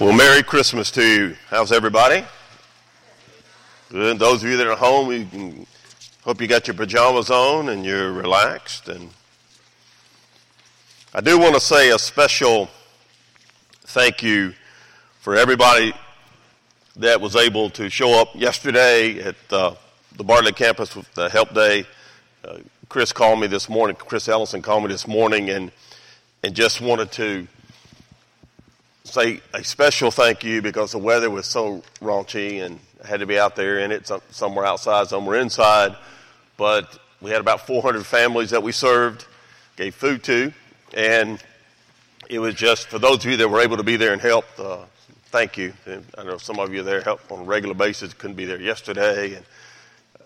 Well, Merry Christmas to you. How's everybody? Good. Those of you that are home, we hope you got your pajamas on and you're relaxed. And I do want to say a special thank you for everybody that was able to show up yesterday at uh, the Bartlett campus with the Help Day. Uh, Chris called me this morning. Chris Ellison called me this morning and and just wanted to say a special thank you because the weather was so raunchy and I had to be out there in it, some somewhere outside, somewhere inside. But we had about 400 families that we served, gave food to, and it was just for those of you that were able to be there and help. Uh, thank you. I know some of you there help on a regular basis. Couldn't be there yesterday, and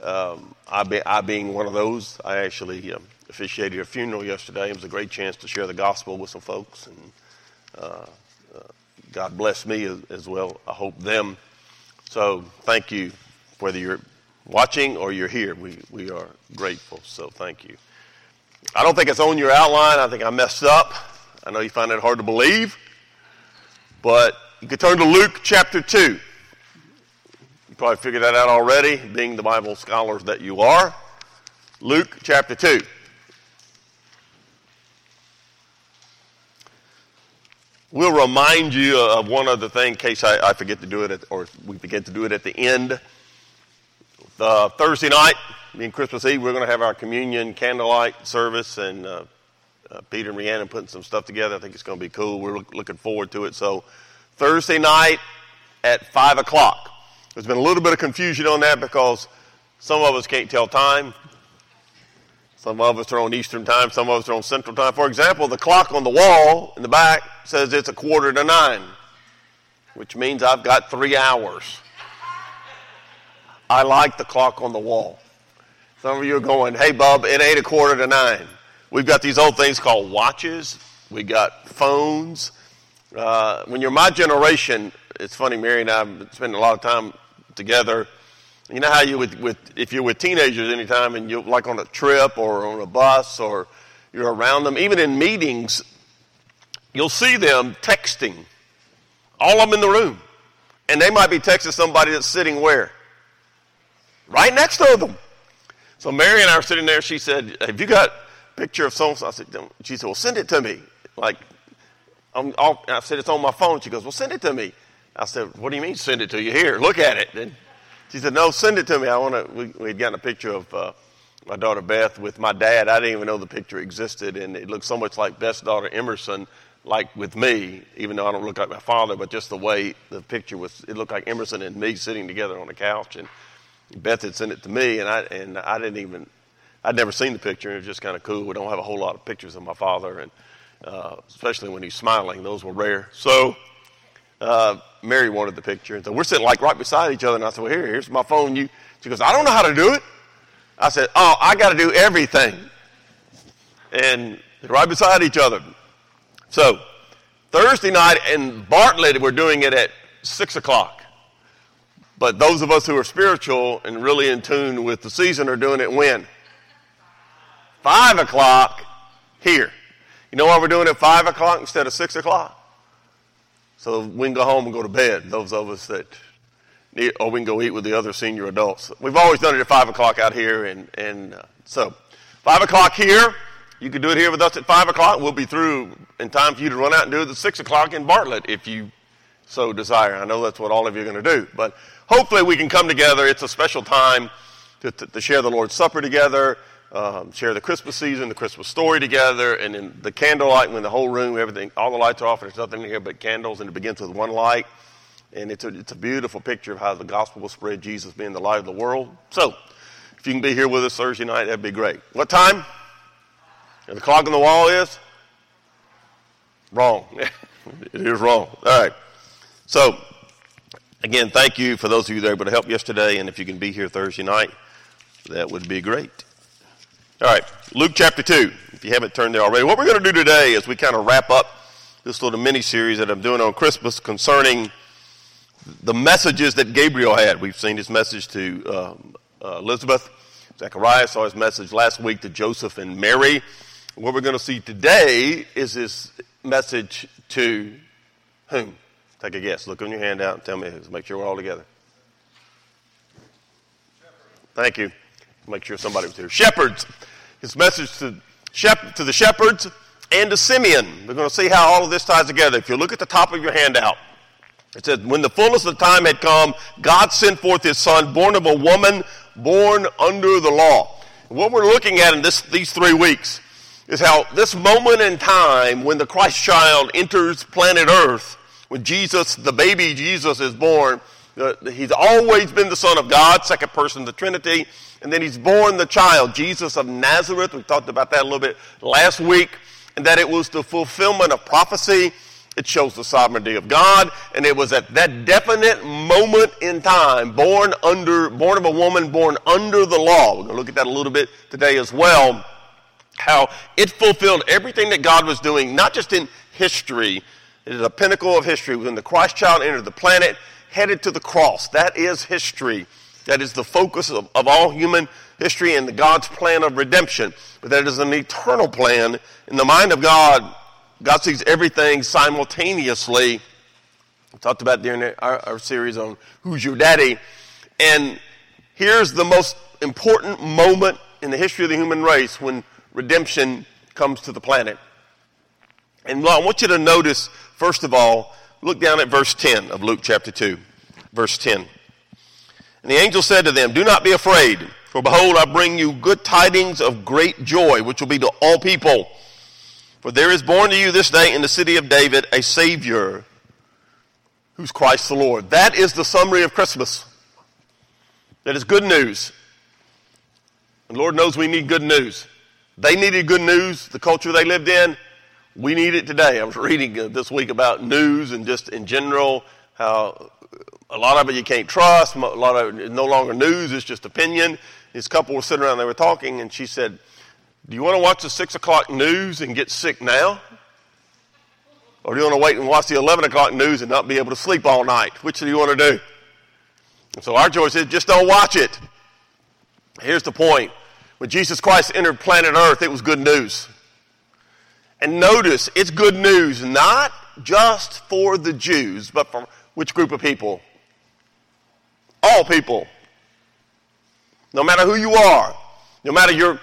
um, I, be, I, being one of those, I actually um, officiated a funeral yesterday. It was a great chance to share the gospel with some folks, and uh, God bless me as, as well. I hope them. So thank you, whether you're watching or you're here. We, we are grateful. So thank you. I don't think it's on your outline. I think I messed up. I know you find it hard to believe. But you can turn to Luke chapter 2. You probably figured that out already, being the Bible scholars that you are. Luke chapter 2. We'll remind you of one other thing in case I, I forget to do it, at, or we forget to do it at the end. The Thursday night, being Christmas Eve, we're going to have our communion candlelight service, and uh, uh, Peter and Rhiannon putting some stuff together. I think it's going to be cool. We're look, looking forward to it. So, Thursday night at 5 o'clock. There's been a little bit of confusion on that because some of us can't tell time. Some of us are on Eastern time, some of us are on Central time. For example, the clock on the wall in the back says it's a quarter to nine, which means I've got three hours. I like the clock on the wall. Some of you are going, hey, Bub, it ain't a quarter to nine. We've got these old things called watches, we got phones. Uh, when you're my generation, it's funny, Mary and I have spent a lot of time together you know how you would, with, if you're with teenagers anytime and you're like on a trip or on a bus or you're around them, even in meetings, you'll see them texting. All of them in the room. And they might be texting somebody that's sitting where? Right next to them. So Mary and I are sitting there. She said, Have you got a picture of so I said, She said, Well, send it to me. Like, i said, It's on my phone. She goes, Well, send it to me. I said, What do you mean, send it to you? Here, look at it. And she said, "No, send it to me. I want to." We, we'd gotten a picture of uh, my daughter Beth with my dad. I didn't even know the picture existed, and it looked so much like Beth's daughter Emerson, like with me, even though I don't look like my father, but just the way the picture was. It looked like Emerson and me sitting together on a couch, and Beth had sent it to me, and I and I didn't even. I'd never seen the picture, and it was just kind of cool. We don't have a whole lot of pictures of my father, and uh, especially when he's smiling, those were rare. So uh, Mary wanted the picture. And so we're sitting like right beside each other. And I said, well, here, here's my phone. You, she goes, I don't know how to do it. I said, oh, I got to do everything. And right beside each other. So Thursday night in Bartlett, we're doing it at 6 o'clock. But those of us who are spiritual and really in tune with the season are doing it when? 5 o'clock here. You know why we're doing it at 5 o'clock instead of 6 o'clock? So we can go home and go to bed, those of us that need, or we can go eat with the other senior adults. We've always done it at 5 o'clock out here, and, and uh, so 5 o'clock here. You can do it here with us at 5 o'clock. We'll be through in time for you to run out and do it at 6 o'clock in Bartlett if you so desire. I know that's what all of you are going to do. But hopefully we can come together. It's a special time to, to, to share the Lord's Supper together um, share the Christmas season, the Christmas story together, and then the candlelight when the whole room, everything, all the lights are off, and there's nothing in here but candles, and it begins with one light. And it's a, it's a beautiful picture of how the gospel will spread, Jesus being the light of the world. So, if you can be here with us Thursday night, that'd be great. What time? And the clock on the wall is? Wrong. it is wrong. All right. So, again, thank you for those of you that were able to help yesterday, and if you can be here Thursday night, that would be great. All right, Luke chapter 2, if you haven't turned there already. What we're going to do today is we kind of wrap up this little mini series that I'm doing on Christmas concerning the messages that Gabriel had. We've seen his message to um, uh, Elizabeth. Zechariah saw his message last week to Joseph and Mary. What we're going to see today is his message to whom? Take a guess. Look on your hand out and tell me who's. Make sure we're all together. Thank you. Make sure somebody was here. Shepherds. His message to, shep- to the shepherds and to Simeon. We're going to see how all of this ties together. If you look at the top of your handout, it says, When the fullness of the time had come, God sent forth his son, born of a woman, born under the law. And what we're looking at in this, these three weeks is how this moment in time when the Christ child enters planet Earth, when Jesus, the baby Jesus, is born, uh, he's always been the Son of God, second person of the Trinity, and then he's born the child, Jesus of Nazareth. We talked about that a little bit last week, and that it was the fulfillment of prophecy. It shows the sovereignty of God, and it was at that definite moment in time, born under, born of a woman, born under the law. We're going to look at that a little bit today as well how it fulfilled everything that God was doing, not just in history. It is a pinnacle of history. When the Christ child entered the planet, headed to the cross. That is history. That is the focus of, of all human history and God's plan of redemption. But that is an eternal plan. In the mind of God, God sees everything simultaneously. We talked about during our, our series on Who's Your Daddy. And here's the most important moment in the history of the human race when redemption comes to the planet. And I want you to notice, first of all, look down at verse 10 of Luke chapter 2. Verse 10. And the angel said to them, Do not be afraid, for behold, I bring you good tidings of great joy, which will be to all people. For there is born to you this day in the city of David a Savior, who's Christ the Lord. That is the summary of Christmas. That is good news. And Lord knows we need good news. They needed good news, the culture they lived in. We need it today. I was reading uh, this week about news and just in general how a lot of it you can't trust. A lot of it no longer news, it's just opinion. This couple were sitting around, they were talking, and she said, Do you want to watch the 6 o'clock news and get sick now? Or do you want to wait and watch the 11 o'clock news and not be able to sleep all night? Which do you want to do? And so our choice is just don't watch it. Here's the point when Jesus Christ entered planet Earth, it was good news. And notice, it's good news not just for the Jews, but for which group of people? All people. No matter who you are, no matter your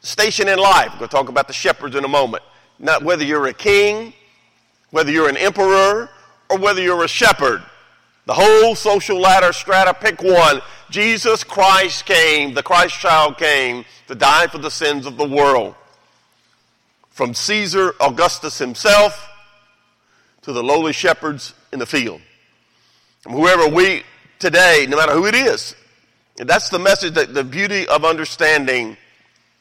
station in life. We're going to talk about the shepherds in a moment. Not whether you're a king, whether you're an emperor, or whether you're a shepherd. The whole social ladder strata, pick one. Jesus Christ came, the Christ child came to die for the sins of the world. From Caesar Augustus himself to the lowly shepherds in the field. From whoever we today, no matter who it is. And that's the message, that the beauty of understanding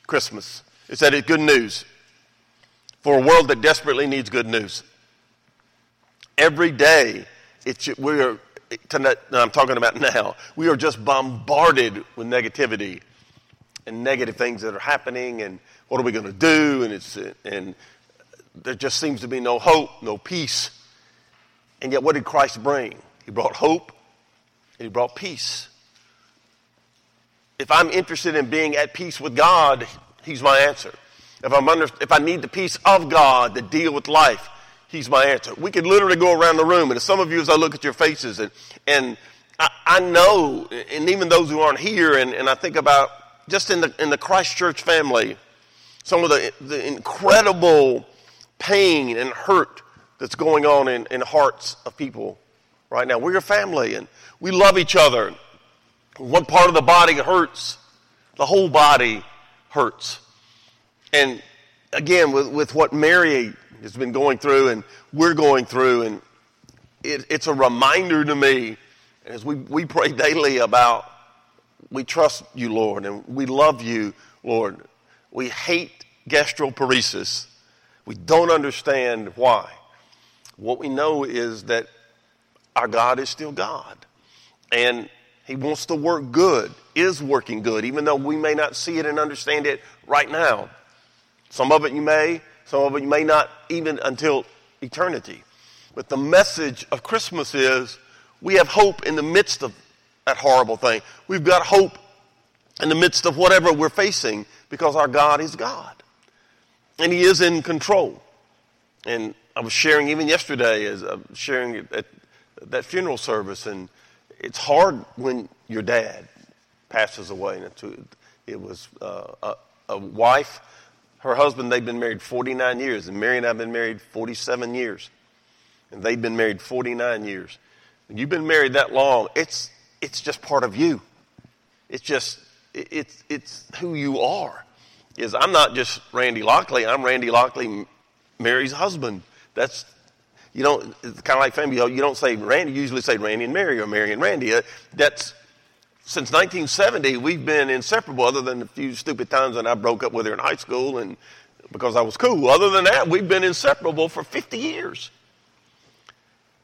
Christmas is that it's good news for a world that desperately needs good news. Every day, we are tonight, I'm talking about now, we are just bombarded with negativity and negative things that are happening and what are we going to do? And it's and there just seems to be no hope no peace. And yet what did christ bring? He brought hope and he brought peace. If i'm interested in being at peace with god he's my answer. If i'm under, if i need the peace of god to deal with life He's my answer. We could literally go around the room, and some of you, as I look at your faces, and, and I, I know, and even those who aren't here, and, and I think about just in the, in the Christ Church family, some of the, the incredible pain and hurt that's going on in, in hearts of people right now. We're a family, and we love each other. One part of the body hurts, the whole body hurts. And again, with, with what Mary has been going through and we're going through. And it, it's a reminder to me as we, we pray daily about we trust you, Lord, and we love you, Lord. We hate gastroparesis. We don't understand why. What we know is that our God is still God. And He wants to work good, is working good, even though we may not see it and understand it right now. Some of it you may, some of it you may not even until eternity. But the message of Christmas is we have hope in the midst of that horrible thing. We've got hope in the midst of whatever we're facing because our God is God. And He is in control. And I was sharing even yesterday, as I was sharing at that funeral service, and it's hard when your dad passes away. And it was uh, a, a wife, her husband, they'd been married 49 years, and Mary and I have been married 47 years. And they'd been married 49 years. When you've been married that long, it's, it's just part of you. It's just, it's, it's who you are. Is I'm not just Randy Lockley, I'm Randy Lockley, Mary's husband. That's you don't, it's kind of like family. You don't say Randy, you usually say Randy and Mary or Mary and Randy. Uh, that's, since 1970, we've been inseparable other than a few stupid times when I broke up with her in high school and because I was cool. Other than that, we've been inseparable for 50 years.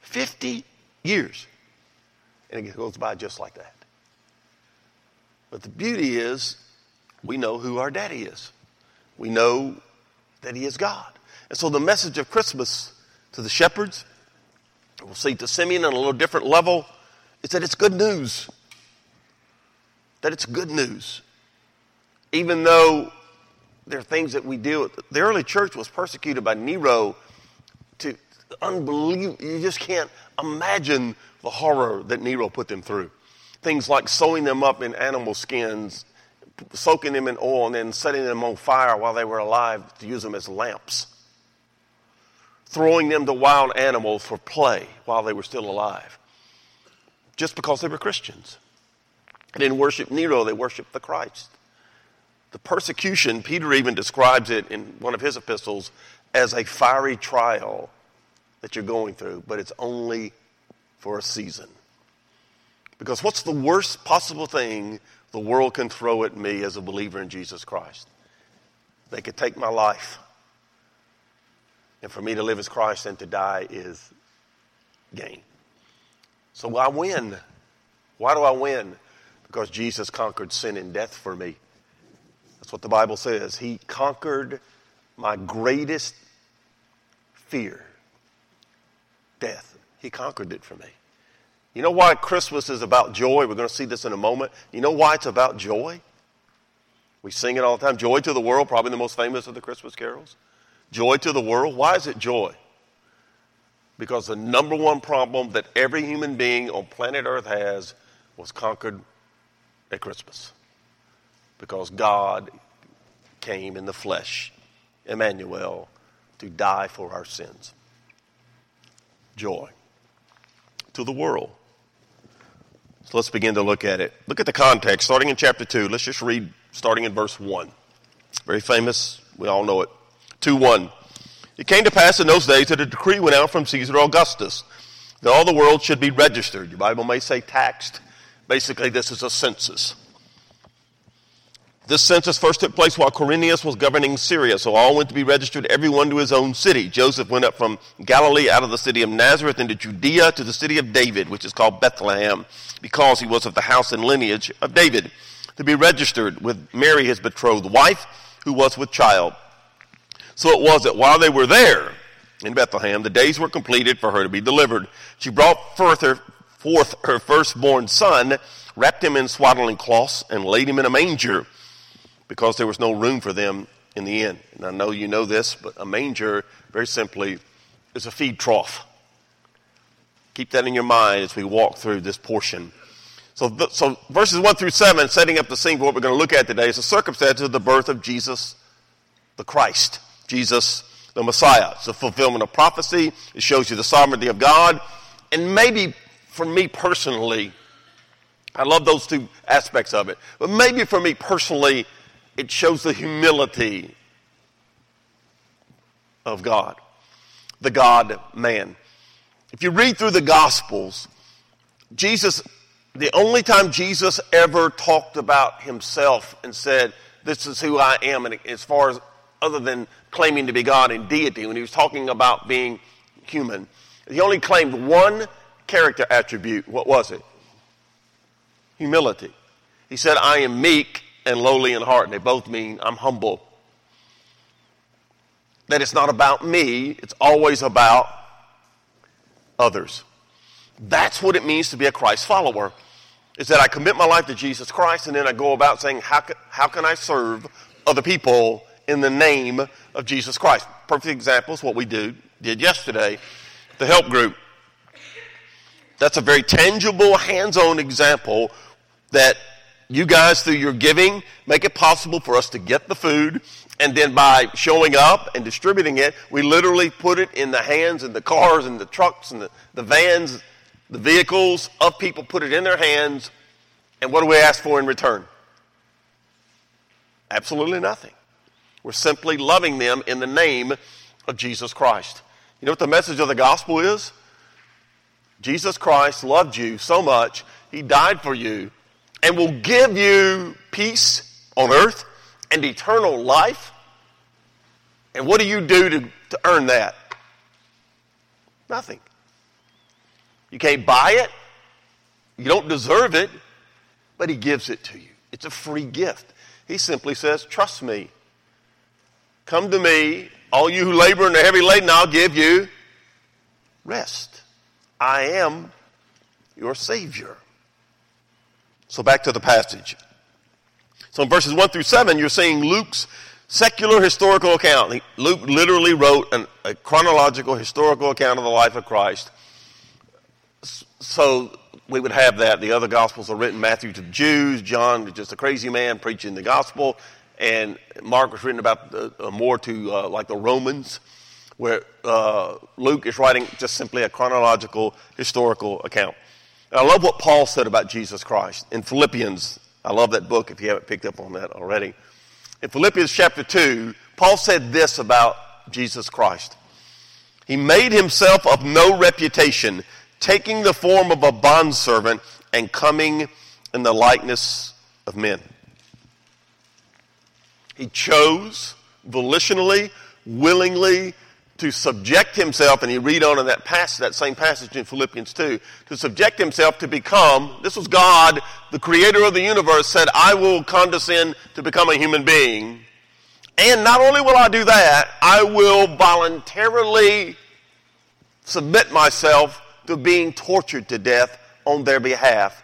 50 years. And it goes by just like that. But the beauty is, we know who our daddy is. We know that he is God. And so the message of Christmas to the shepherds, we'll see to Simeon on a little different level, is that it's good news. That it's good news. Even though there are things that we deal with. The early church was persecuted by Nero to unbelievable. You just can't imagine the horror that Nero put them through. Things like sewing them up in animal skins, soaking them in oil, and then setting them on fire while they were alive to use them as lamps throwing them to wild animals for play while they were still alive, just because they were Christians. They didn't worship Nero, they worshiped the Christ. The persecution, Peter even describes it in one of his epistles as a fiery trial that you're going through, but it's only for a season. Because what's the worst possible thing the world can throw at me as a believer in Jesus Christ? They could take my life. And for me to live as Christ and to die is gain. So I win. Why do I win? Because Jesus conquered sin and death for me. That's what the Bible says. He conquered my greatest fear death. He conquered it for me. You know why Christmas is about joy? We're going to see this in a moment. You know why it's about joy? We sing it all the time. Joy to the world, probably the most famous of the Christmas carols. Joy to the world. Why is it joy? Because the number one problem that every human being on planet Earth has was conquered at Christmas. Because God came in the flesh, Emmanuel, to die for our sins. Joy to the world. So let's begin to look at it. Look at the context, starting in chapter 2. Let's just read starting in verse 1. Very famous. We all know it. 2 1. It came to pass in those days that a decree went out from Caesar Augustus that all the world should be registered. Your Bible may say taxed. Basically, this is a census. This census first took place while Quirinius was governing Syria, so all went to be registered, everyone to his own city. Joseph went up from Galilee out of the city of Nazareth into Judea to the city of David, which is called Bethlehem, because he was of the house and lineage of David, to be registered with Mary, his betrothed wife, who was with child. So it was that while they were there in Bethlehem, the days were completed for her to be delivered. She brought forth her, forth her firstborn son, wrapped him in swaddling cloths, and laid him in a manger because there was no room for them in the inn. And I know you know this, but a manger, very simply, is a feed trough. Keep that in your mind as we walk through this portion. So, so verses 1 through 7, setting up the scene for what we're going to look at today, is the circumstances of the birth of Jesus the Christ. Jesus the Messiah. It's a fulfillment of prophecy. It shows you the sovereignty of God. And maybe for me personally, I love those two aspects of it. But maybe for me personally, it shows the humility of God, the God man. If you read through the Gospels, Jesus, the only time Jesus ever talked about himself and said, This is who I am, and as far as other than claiming to be God in deity, when he was talking about being human, he only claimed one character attribute. What was it? Humility. He said, I am meek and lowly in heart. And they both mean I'm humble. That it's not about me, it's always about others. That's what it means to be a Christ follower. Is that I commit my life to Jesus Christ and then I go about saying, how can, how can I serve other people in the name of Jesus Christ. Perfect example is what we do, did yesterday, the help group. That's a very tangible, hands on example that you guys, through your giving, make it possible for us to get the food. And then by showing up and distributing it, we literally put it in the hands and the cars and the trucks and the, the vans, the vehicles of people, put it in their hands. And what do we ask for in return? Absolutely nothing. We're simply loving them in the name of Jesus Christ. You know what the message of the gospel is? Jesus Christ loved you so much, he died for you, and will give you peace on earth and eternal life. And what do you do to, to earn that? Nothing. You can't buy it. You don't deserve it, but he gives it to you. It's a free gift. He simply says, Trust me. Come to me, all you who labor and are heavy laden, I'll give you rest. I am your Savior. So back to the passage. So in verses 1 through 7, you're seeing Luke's secular historical account. Luke literally wrote an, a chronological historical account of the life of Christ. So we would have that. The other Gospels are written Matthew to the Jews, John was just a crazy man preaching the gospel, and Mark was written about the, uh, more to uh, like the Romans, where uh, Luke is writing just simply a chronological historical account. I love what Paul said about Jesus Christ in Philippians. I love that book if you haven't picked up on that already. In Philippians chapter 2, Paul said this about Jesus Christ. He made himself of no reputation taking the form of a bondservant and coming in the likeness of men. He chose volitionally, willingly to subject himself, and you read on in that passage, that same passage in Philippians 2, to subject himself to become, this was God, the creator of the universe, said, I will condescend to become a human being. And not only will I do that, I will voluntarily submit myself to being tortured to death on their behalf.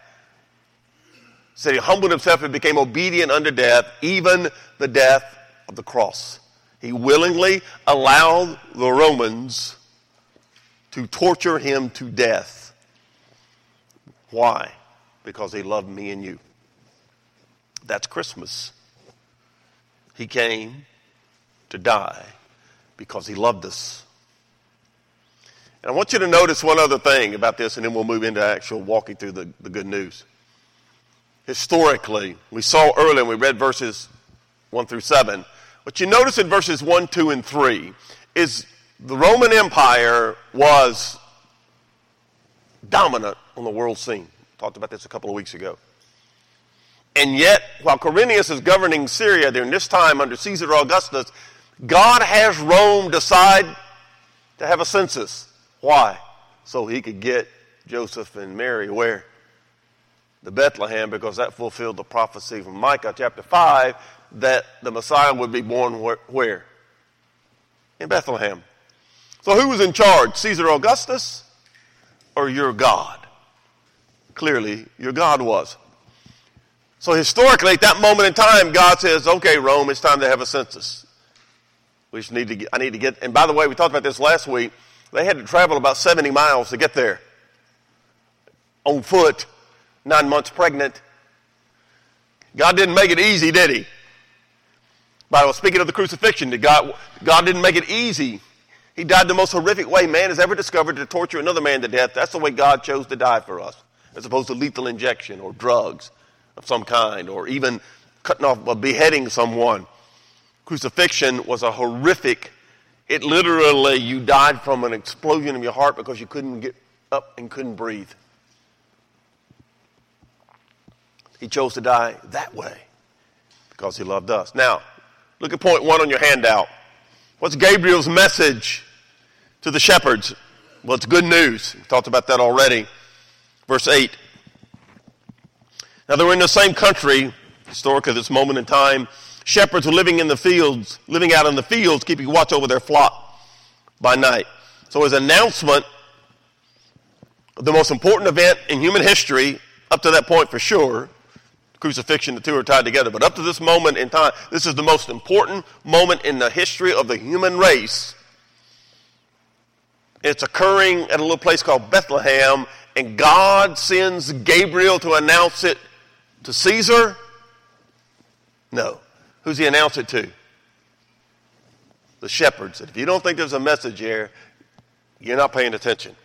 So he humbled himself and became obedient unto death, even the death of the cross. He willingly allowed the Romans to torture him to death. Why? Because he loved me and you. That's Christmas. He came to die because he loved us. And I want you to notice one other thing about this, and then we'll move into actual walking through the, the good news. Historically, we saw earlier, we read verses 1 through 7. What you notice in verses 1, 2, and 3 is the Roman Empire was dominant on the world scene. Talked about this a couple of weeks ago. And yet, while Quirinius is governing Syria during this time under Caesar Augustus, God has Rome decide to have a census. Why? So he could get Joseph and Mary where? The Bethlehem, because that fulfilled the prophecy from Micah chapter 5 that the Messiah would be born where? In Bethlehem. So who was in charge? Caesar Augustus or your God? Clearly, your God was. So historically, at that moment in time, God says, okay, Rome, it's time to have a census. We just need to get, I need to get, and by the way, we talked about this last week. They had to travel about 70 miles to get there on foot, nine months pregnant. God didn't make it easy, did he? Bible speaking of the crucifixion, God, God didn't make it easy. He died the most horrific way man has ever discovered to torture another man to death. That's the way God chose to die for us, as opposed to lethal injection or drugs of some kind, or even cutting off or beheading someone. Crucifixion was a horrific it literally, you died from an explosion in your heart because you couldn't get up and couldn't breathe. He chose to die that way because he loved us. Now, look at point one on your handout. What's Gabriel's message to the shepherds? Well, it's good news. We talked about that already. Verse 8. Now, they were in the same country, historically, at this moment in time Shepherds were living in the fields, living out in the fields, keeping watch over their flock by night. So his announcement of the most important event in human history, up to that point for sure, crucifixion, the two are tied together, but up to this moment in time, this is the most important moment in the history of the human race. It's occurring at a little place called Bethlehem, and God sends Gabriel to announce it to Caesar? No. Who's he announce it to? The shepherds. If you don't think there's a message here, you're not paying attention.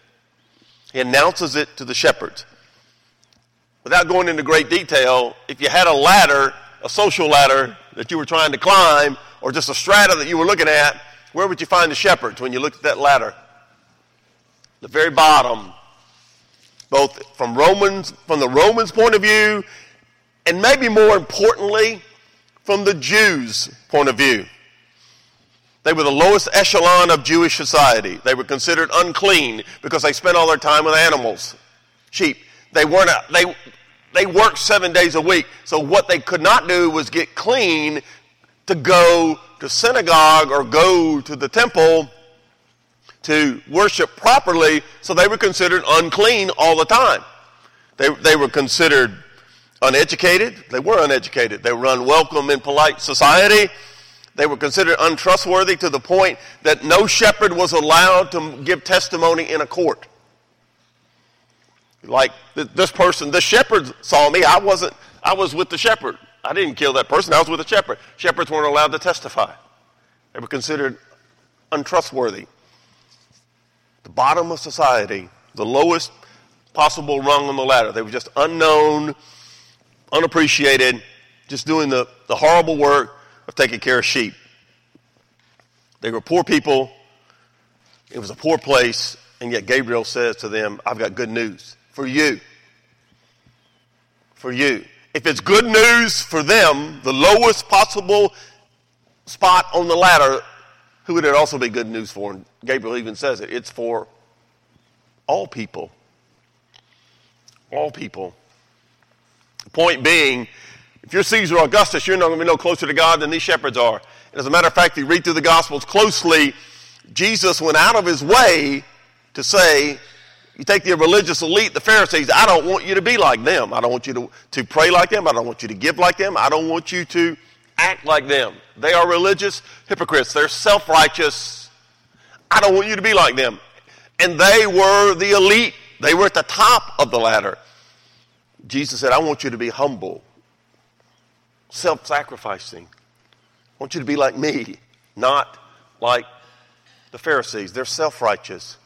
He announces it to the shepherds. Without going into great detail, if you had a ladder, a social ladder that you were trying to climb, or just a strata that you were looking at, where would you find the shepherds when you looked at that ladder? The very bottom, both from Romans, from the Romans' point of view, and maybe more importantly, from the Jews' point of view. They were the lowest echelon of Jewish society. They were considered unclean because they spent all their time with animals, sheep. They weren't, they, they worked seven days a week. So what they could not do was get clean to go to synagogue or go to the temple to worship properly. So they were considered unclean all the time. They, they were considered uneducated. They were uneducated. They were unwelcome in polite society. They were considered untrustworthy to the point that no shepherd was allowed to give testimony in a court. Like this person, the shepherd saw me. I wasn't, I was with the shepherd. I didn't kill that person. I was with the shepherd. Shepherds weren't allowed to testify. They were considered untrustworthy. The bottom of society, the lowest possible rung on the ladder. They were just unknown, unappreciated, just doing the, the horrible work of taking care of sheep. They were poor people. It was a poor place. And yet Gabriel says to them, I've got good news for you. For you. If it's good news for them, the lowest possible spot on the ladder, who would it also be good news for? And Gabriel even says it. It's for all people. All people. Point being, if you're Caesar Augustus, you're not going to be no closer to God than these shepherds are. And as a matter of fact, if you read through the Gospels closely, Jesus went out of his way to say, you take the religious elite, the Pharisees, I don't want you to be like them. I don't want you to, to pray like them. I don't want you to give like them. I don't want you to act like them. They are religious hypocrites. They're self righteous. I don't want you to be like them. And they were the elite, they were at the top of the ladder. Jesus said, I want you to be humble, self sacrificing. I want you to be like me, not like the Pharisees. They're self righteous.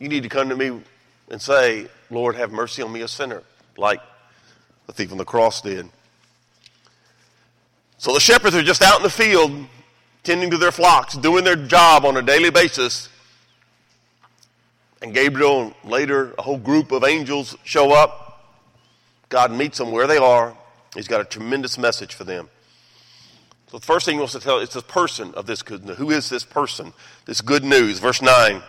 You need to come to me and say, Lord, have mercy on me, a sinner, like the thief on the cross did. So the shepherds are just out in the field, tending to their flocks, doing their job on a daily basis. And Gabriel and later a whole group of angels show up God meets them where they are. He's got a tremendous message for them. So the first thing he wants to tell is the person of this good news. Who is this person? This good news. Verse 9.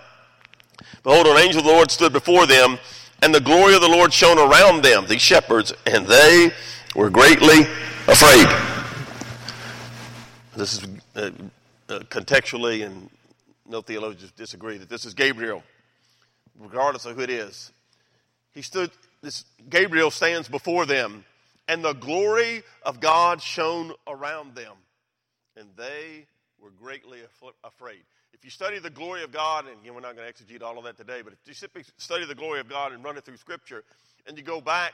Behold, an angel of the Lord stood before them, and the glory of the Lord shone around them, these shepherds, and they were greatly afraid. This is uh, uh, contextually, and no theologians disagree, that this is Gabriel, regardless of who it is. He stood this Gabriel stands before them, and the glory of God shone around them, and they were greatly afraid. If you study the glory of God, and again, we're not going to exegete all of that today, but if you simply study the glory of God and run it through Scripture, and you go back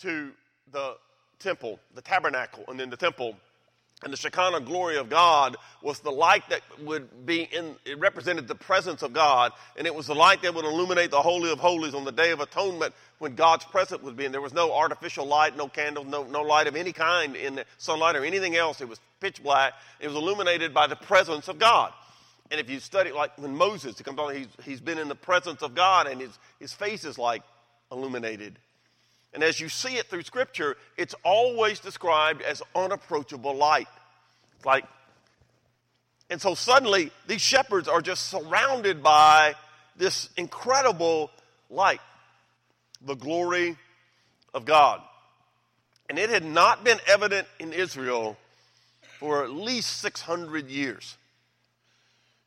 to the temple, the tabernacle, and then the temple, and the Shekinah glory of God was the light that would be in, it represented the presence of God, and it was the light that would illuminate the Holy of Holies on the Day of Atonement when God's presence would be in. There was no artificial light, no candles, no, no light of any kind in the sunlight or anything else. It was pitch black. It was illuminated by the presence of God. And if you study, like when Moses, he comes on, he's, he's been in the presence of God, and his, his face is like illuminated. And as you see it through Scripture, it's always described as unapproachable light. Like, and so suddenly these shepherds are just surrounded by this incredible light, the glory of God. And it had not been evident in Israel for at least 600 years.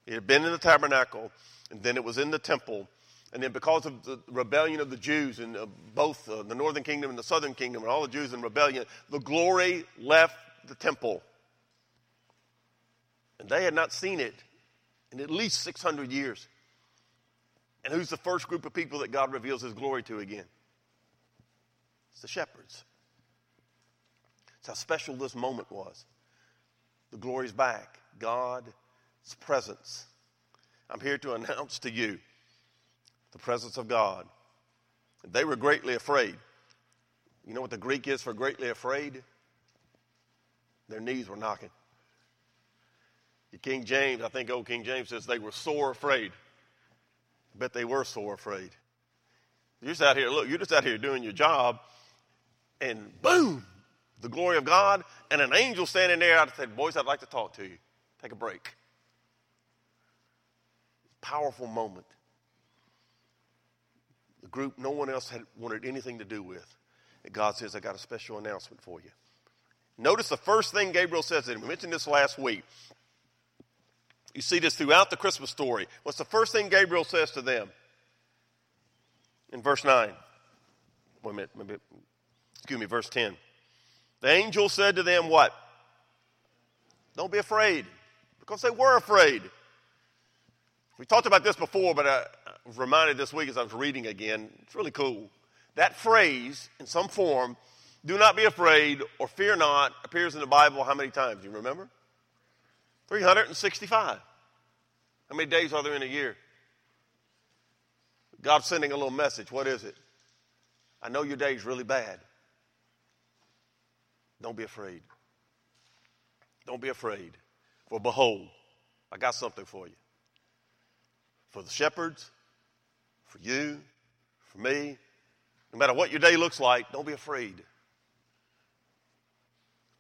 It had been in the tabernacle, and then it was in the temple, and then because of the rebellion of the Jews in uh, both uh, the northern kingdom and the southern kingdom, and all the Jews in rebellion, the glory left the temple. And they had not seen it in at least 600 years. And who's the first group of people that God reveals his glory to again? It's the shepherds. It's how special this moment was. The glory's back. God's presence. I'm here to announce to you the presence of God. They were greatly afraid. You know what the Greek is for greatly afraid? Their knees were knocking. The King James, I think old King James says they were sore afraid. I bet they were sore afraid. You're just out here, look, you're just out here doing your job, and boom, the glory of God, and an angel standing there. I said, Boys, I'd like to talk to you. Take a break. Powerful moment. The group no one else had wanted anything to do with. And God says, I got a special announcement for you. Notice the first thing Gabriel says, and we mentioned this last week. You see this throughout the Christmas story. What's the first thing Gabriel says to them? In verse 9. Wait a minute, maybe, excuse me, verse 10. The angel said to them, What? Don't be afraid, because they were afraid. We talked about this before, but I was reminded this week as I was reading again. It's really cool. That phrase, in some form, do not be afraid or fear not, appears in the Bible how many times? Do you remember? 365. How many days are there in a year? God's sending a little message. What is it? I know your day's really bad. Don't be afraid. Don't be afraid. For behold, I got something for you. For the shepherds, for you, for me, no matter what your day looks like, don't be afraid.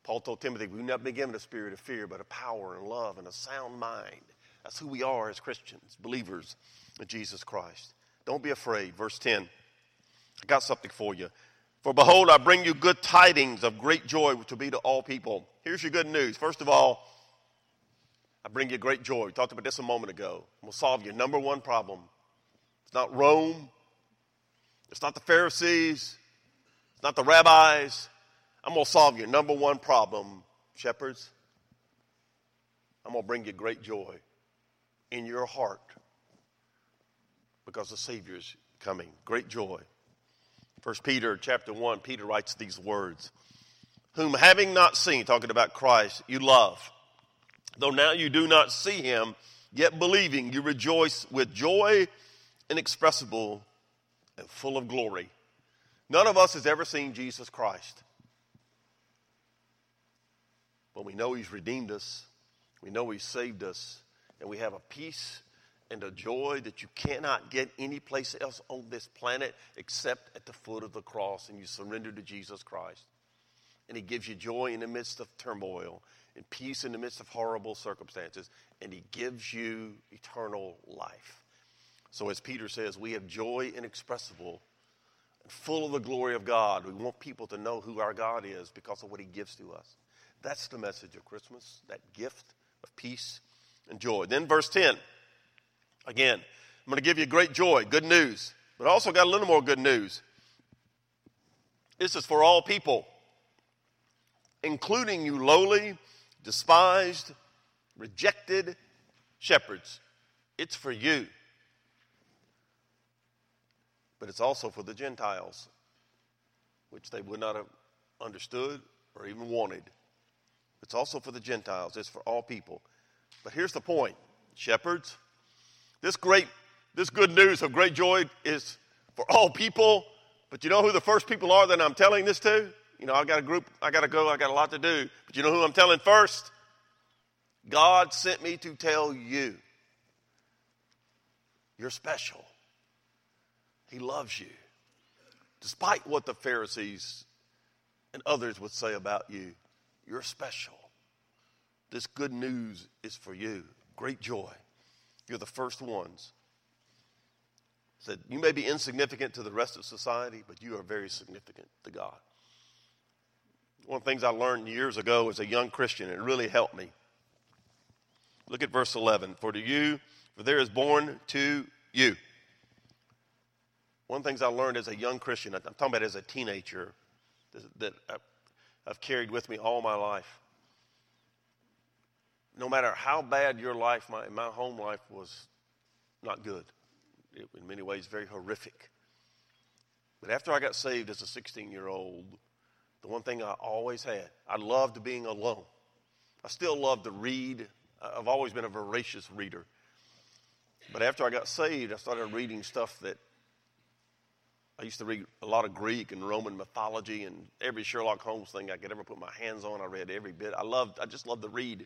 Paul told Timothy, We've not been given a spirit of fear, but a power and love and a sound mind. That's who we are as Christians, believers in Jesus Christ. Don't be afraid. Verse 10. I got something for you. For behold, I bring you good tidings of great joy, which will be to all people. Here's your good news. First of all, I bring you great joy. We talked about this a moment ago. We'll solve your number one problem. It's not Rome. It's not the Pharisees. It's not the rabbis. I'm going to solve your number one problem, shepherds. I'm going to bring you great joy in your heart because the Savior's coming. Great joy. First Peter chapter 1, Peter writes these words. Whom having not seen, talking about Christ, you love. Though now you do not see him, yet believing, you rejoice with joy inexpressible and full of glory. None of us has ever seen Jesus Christ. But we know He's redeemed us, we know He's saved us, and we have a peace and a joy that you cannot get anyplace else on this planet except at the foot of the cross, and you surrender to Jesus Christ. And He gives you joy in the midst of turmoil and peace in the midst of horrible circumstances, and He gives you eternal life. So, as Peter says, we have joy inexpressible and full of the glory of God. We want people to know who our God is because of what He gives to us. That's the message of Christmas, that gift of peace and joy. Then, verse 10. Again, I'm going to give you great joy, good news, but I also got a little more good news. This is for all people, including you lowly, despised, rejected shepherds. It's for you. But it's also for the Gentiles, which they would not have understood or even wanted. It's also for the Gentiles, it's for all people. But here's the point shepherds, this great, this good news of great joy is for all people. But you know who the first people are that I'm telling this to? You know, I got a group, I got to go, I got a lot to do. But you know who I'm telling first? God sent me to tell you. You're special. He loves you. Despite what the Pharisees and others would say about you, you're special. This good news is for you. Great joy. You're the first ones. Said, you may be insignificant to the rest of society, but you are very significant to God. One of the things I learned years ago as a young Christian, it really helped me. Look at verse 11. For to you, for there is born to you. One of the things I learned as a young Christian, I'm talking about as a teenager, that I've carried with me all my life. No matter how bad your life, my, my home life was not good. It, in many ways, very horrific. But after I got saved as a 16 year old, the one thing I always had, I loved being alone. I still love to read. I've always been a voracious reader. But after I got saved, I started reading stuff that I used to read a lot of Greek and Roman mythology and every Sherlock Holmes thing I could ever put my hands on. I read every bit. I loved, I just loved to read.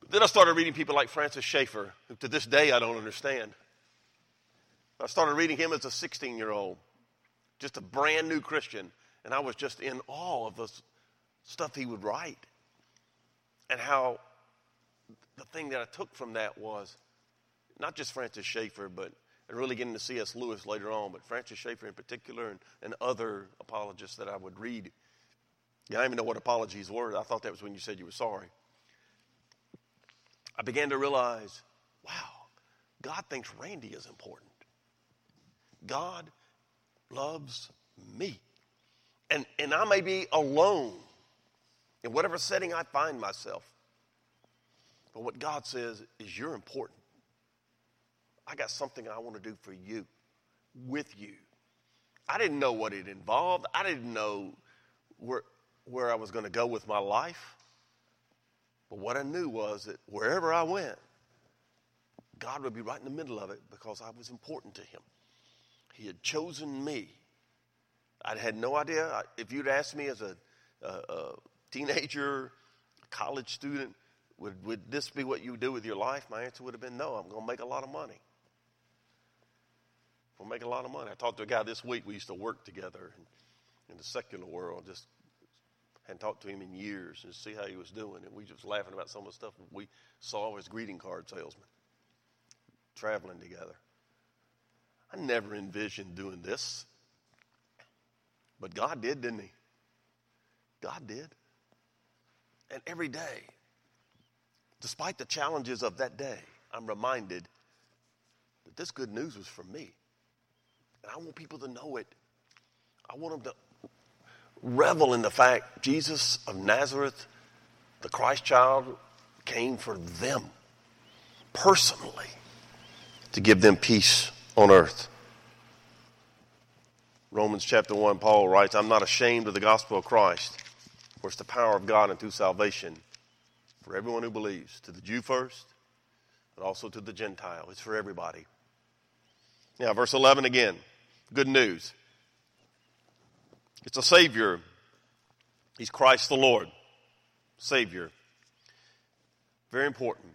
But then I started reading people like Francis Schaeffer, who to this day I don't understand. I started reading him as a 16 year old, just a brand new Christian, and I was just in awe of the stuff he would write and how the thing that I took from that was not just Francis Schaeffer, but and really getting to C.S. Lewis later on, but Francis Schaeffer in particular and, and other apologists that I would read. Yeah, I don't even know what apologies were. I thought that was when you said you were sorry. I began to realize, wow, God thinks Randy is important. God loves me. And, and I may be alone in whatever setting I find myself. But what God says is, you're important. I got something I want to do for you, with you. I didn't know what it involved. I didn't know where, where I was going to go with my life. But what I knew was that wherever I went, God would be right in the middle of it because I was important to Him. He had chosen me. I had no idea. If you'd asked me as a, a, a teenager, college student, would, would this be what you would do with your life? My answer would have been no, I'm going to make a lot of money. We'll make a lot of money. I talked to a guy this week. We used to work together in, the secular world. Just hadn't talked to him in years and see how he was doing. And we just laughing about some of the stuff we saw as greeting card salesman, traveling together. I never envisioned doing this. But God did, didn't He? God did. And every day, despite the challenges of that day, I'm reminded that this good news was for me. And I want people to know it. I want them to revel in the fact Jesus of Nazareth, the Christ child, came for them personally to give them peace on earth. Romans chapter 1, Paul writes, I'm not ashamed of the gospel of Christ, for it's the power of God unto salvation for everyone who believes, to the Jew first, but also to the Gentile. It's for everybody. Now, verse 11 again. Good news. It's a Savior. He's Christ the Lord. Savior. Very important.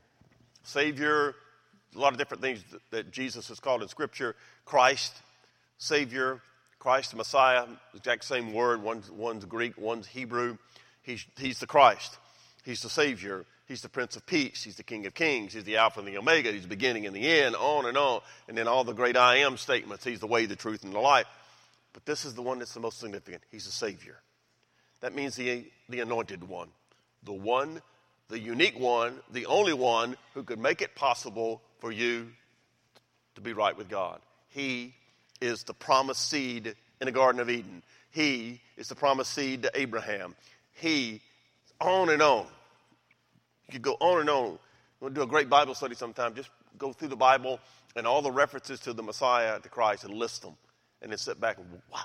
Savior, a lot of different things that Jesus is called in Scripture. Christ, Savior, Christ, the Messiah, exact same word. One's, one's Greek, one's Hebrew. He's, he's the Christ. He's the Savior. He's the Prince of Peace. He's the King of Kings. He's the Alpha and the Omega. He's the beginning and the end, on and on. And then all the great I am statements. He's the way, the truth, and the life. But this is the one that's the most significant. He's the Savior. That means the, the anointed one, the one, the unique one, the only one who could make it possible for you to be right with God. He is the promised seed in the Garden of Eden. He is the promised seed to Abraham. He, on and on. You could go on and on. We'll do a great Bible study sometime. Just go through the Bible and all the references to the Messiah, to Christ, and list them. And then sit back and, wow.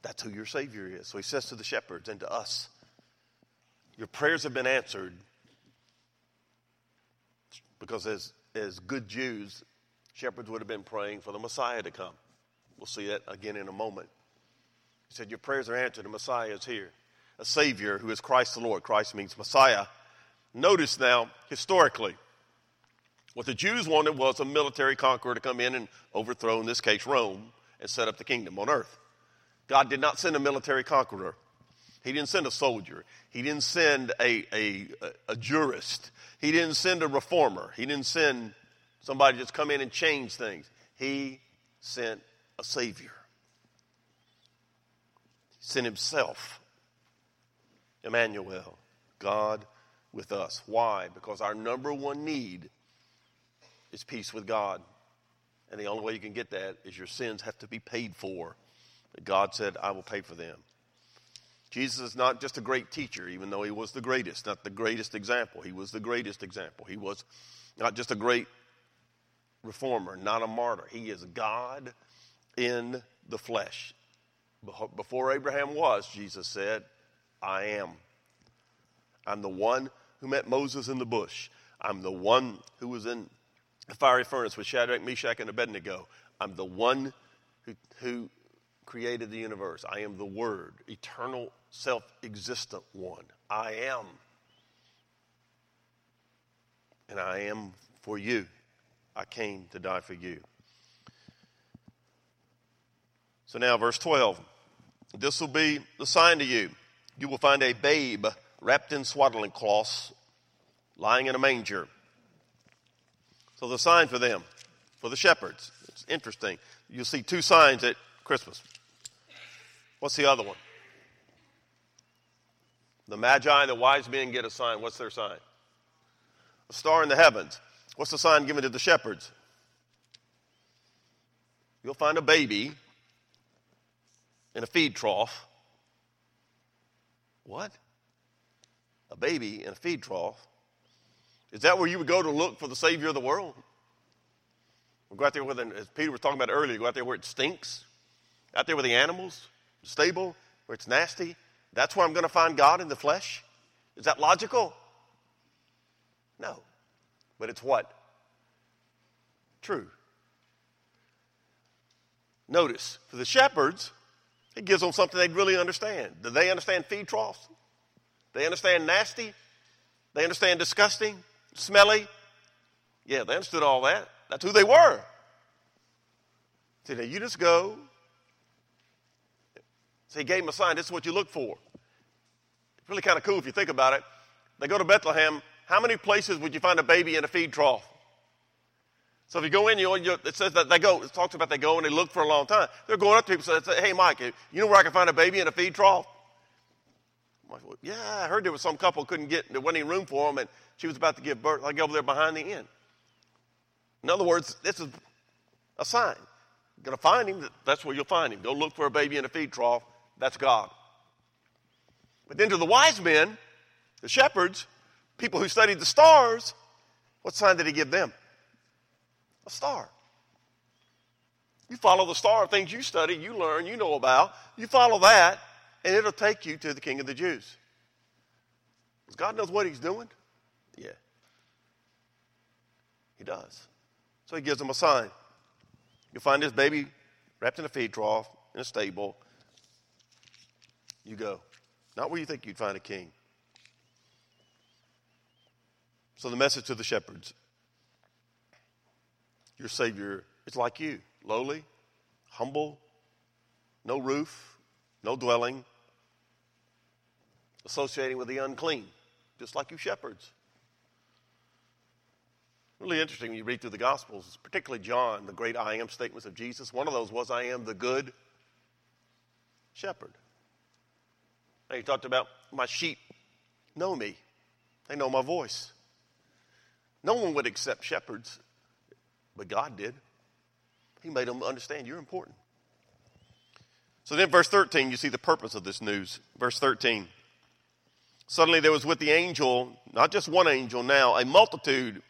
That's who your Savior is. So he says to the shepherds and to us, Your prayers have been answered. Because as, as good Jews, shepherds would have been praying for the Messiah to come. We'll see that again in a moment. He said, Your prayers are answered, the Messiah is here a Savior who is Christ the Lord. Christ means Messiah. Notice now, historically, what the Jews wanted was a military conqueror to come in and overthrow, in this case, Rome, and set up the kingdom on earth. God did not send a military conqueror. He didn't send a soldier. He didn't send a, a, a, jurist. He didn't send a reformer. He didn't send somebody just come in and change things. He sent a Savior. He sent Himself. Emmanuel, God with us. Why? Because our number one need is peace with God. And the only way you can get that is your sins have to be paid for. God said, I will pay for them. Jesus is not just a great teacher, even though he was the greatest, not the greatest example. He was the greatest example. He was not just a great reformer, not a martyr. He is God in the flesh. Before Abraham was, Jesus said, I am. I'm the one who met Moses in the bush. I'm the one who was in the fiery furnace with Shadrach, Meshach, and Abednego. I'm the one who, who created the universe. I am the Word, eternal, self existent one. I am. And I am for you. I came to die for you. So now, verse 12. This will be the sign to you. You will find a babe wrapped in swaddling cloths, lying in a manger. So the sign for them, for the shepherds, it's interesting. You'll see two signs at Christmas. What's the other one? The Magi, the wise men get a sign. What's their sign? A star in the heavens. What's the sign given to the shepherds? You'll find a baby in a feed trough. What? A baby in a feed trough? Is that where you would go to look for the Savior of the world? We go out there with, as Peter was talking about earlier, go out there where it stinks, out there with the animals, stable, where it's nasty. That's where I'm going to find God in the flesh? Is that logical? No. But it's what? True. Notice, for the shepherds, it gives them something they'd really understand. Do they understand feed troughs? They understand nasty? They understand disgusting, smelly? Yeah, they understood all that. That's who they were. See, now you just go. So he gave them a sign. This is what you look for. It's really kind of cool if you think about it. They go to Bethlehem. How many places would you find a baby in a feed trough? So if you go in, you, you, it says that they go, it talks about they go and they look for a long time. They're going up to people and say, hey, Mike, you know where I can find a baby in a feed trough? Mike, well, yeah, I heard there was some couple couldn't get, there wasn't any room for them, and she was about to give birth. Go over there behind the inn. In other words, this is a sign. You're going to find him, that's where you'll find him. Go look for a baby in a feed trough. That's God. But then to the wise men, the shepherds, people who studied the stars, what sign did he give them? A star. You follow the star, things you study, you learn, you know about. You follow that, and it'll take you to the King of the Jews. God knows what He's doing? Yeah. He does. So He gives them a sign. You'll find this baby wrapped in a feed trough in a stable. You go. Not where you think you'd find a king. So the message to the shepherds your Savior is like you lowly, humble, no roof, no dwelling, associating with the unclean, just like you shepherds. Really interesting when you read through the Gospels, particularly John, the great I am statements of Jesus. One of those was, I am the good shepherd. And he talked about, my sheep know me, they know my voice. No one would accept shepherds but God did. He made them understand you're important. So then, verse 13, you see the purpose of this news. Verse 13. Suddenly there was with the angel, not just one angel now, a multitude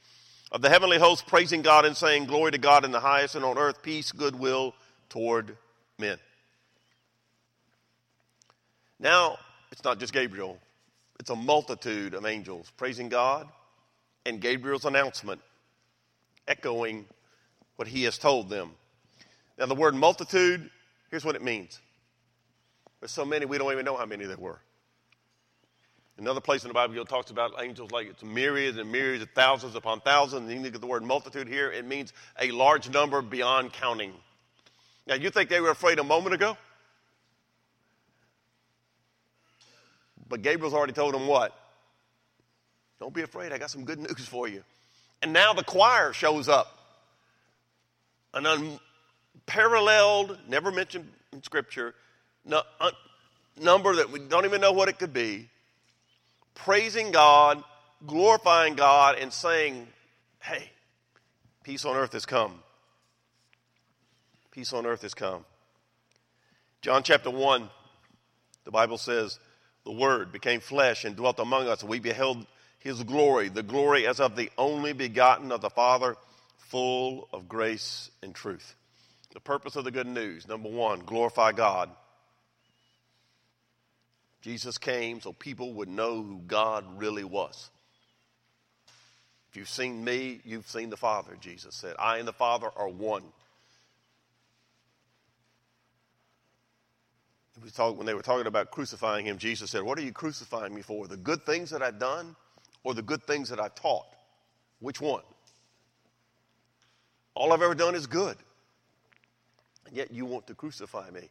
of the heavenly hosts praising God and saying, Glory to God in the highest, and on earth peace, goodwill toward men. Now, it's not just Gabriel, it's a multitude of angels praising God and Gabriel's announcement echoing what he has told them. Now, the word multitude, here's what it means. There's so many, we don't even know how many there were. Another place in the Bible, talks about angels like it's myriads and myriads of thousands upon thousands. And you look at the word multitude here, it means a large number beyond counting. Now, you think they were afraid a moment ago? But Gabriel's already told them what? Don't be afraid, I got some good news for you. And now the choir shows up. An unparalleled, never mentioned in Scripture, no, un, uh, number that we don't even know what it could be, praising God, glorifying God, and saying, Hey, peace on earth has come. Peace on earth has come. John chapter 1, the Bible says, The Word became flesh and dwelt among us, and we beheld his glory, the glory as of the only begotten of the Father, full of grace and truth. The purpose of the good news number one, glorify God. Jesus came so people would know who God really was. If you've seen me, you've seen the Father, Jesus said. I and the Father are one. We talk, when they were talking about crucifying him, Jesus said, What are you crucifying me for? The good things that I've done or the good things that I've taught? Which one? All I've ever done is good. And yet you want to crucify me.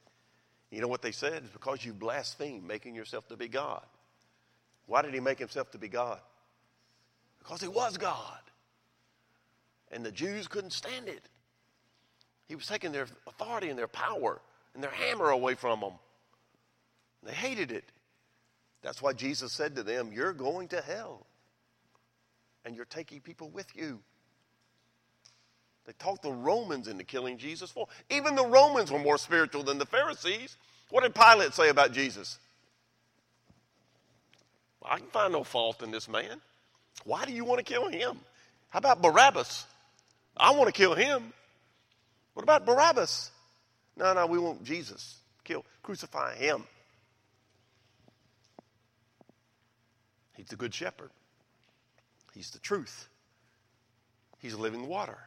You know what they said? It's because you blaspheme, making yourself to be God. Why did he make himself to be God? Because he was God. And the Jews couldn't stand it. He was taking their authority and their power and their hammer away from them. They hated it. That's why Jesus said to them, You're going to hell. And you're taking people with you. They talked the Romans into killing Jesus for. Even the Romans were more spiritual than the Pharisees. What did Pilate say about Jesus? I can find no fault in this man. Why do you want to kill him? How about Barabbas? I want to kill him. What about Barabbas? No, no, we want Jesus. Kill, crucify him. He's the good shepherd. He's the truth. He's living water.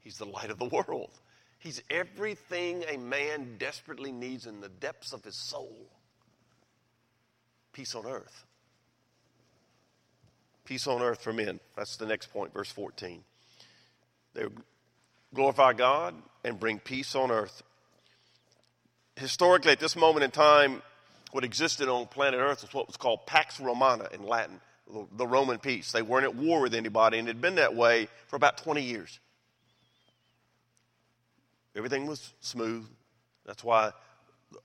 He's the light of the world. He's everything a man desperately needs in the depths of his soul. Peace on earth. Peace on earth for men. That's the next point, verse 14. They glorify God and bring peace on earth. Historically, at this moment in time, what existed on planet Earth was what was called Pax Romana in Latin, the Roman peace. They weren't at war with anybody, and it had been that way for about 20 years. Everything was smooth. That's why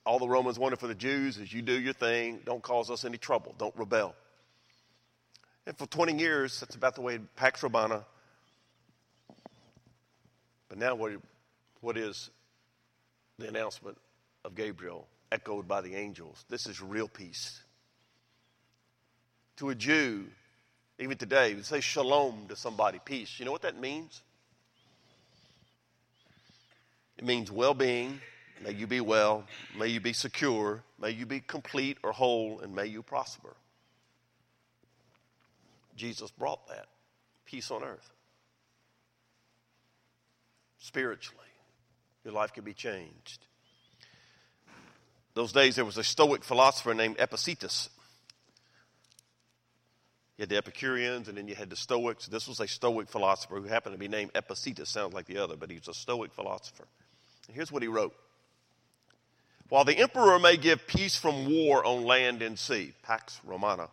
all the Romans wanted for the Jews is you do your thing, don't cause us any trouble, don't rebel. And for 20 years, that's about the way Pax Romana. But now, what, what is the announcement of Gabriel, echoed by the angels? This is real peace. To a Jew, even today, we say shalom to somebody, peace. You know what that means? It means well being. May you be well. May you be secure. May you be complete or whole, and may you prosper. Jesus brought that peace on earth. Spiritually, your life can be changed. Those days, there was a Stoic philosopher named Epictetus. You had the Epicureans, and then you had the Stoics. This was a Stoic philosopher who happened to be named Epictetus. Sounds like the other, but he was a Stoic philosopher. Here's what he wrote While the emperor may give peace from war on land and sea, Pax Romana,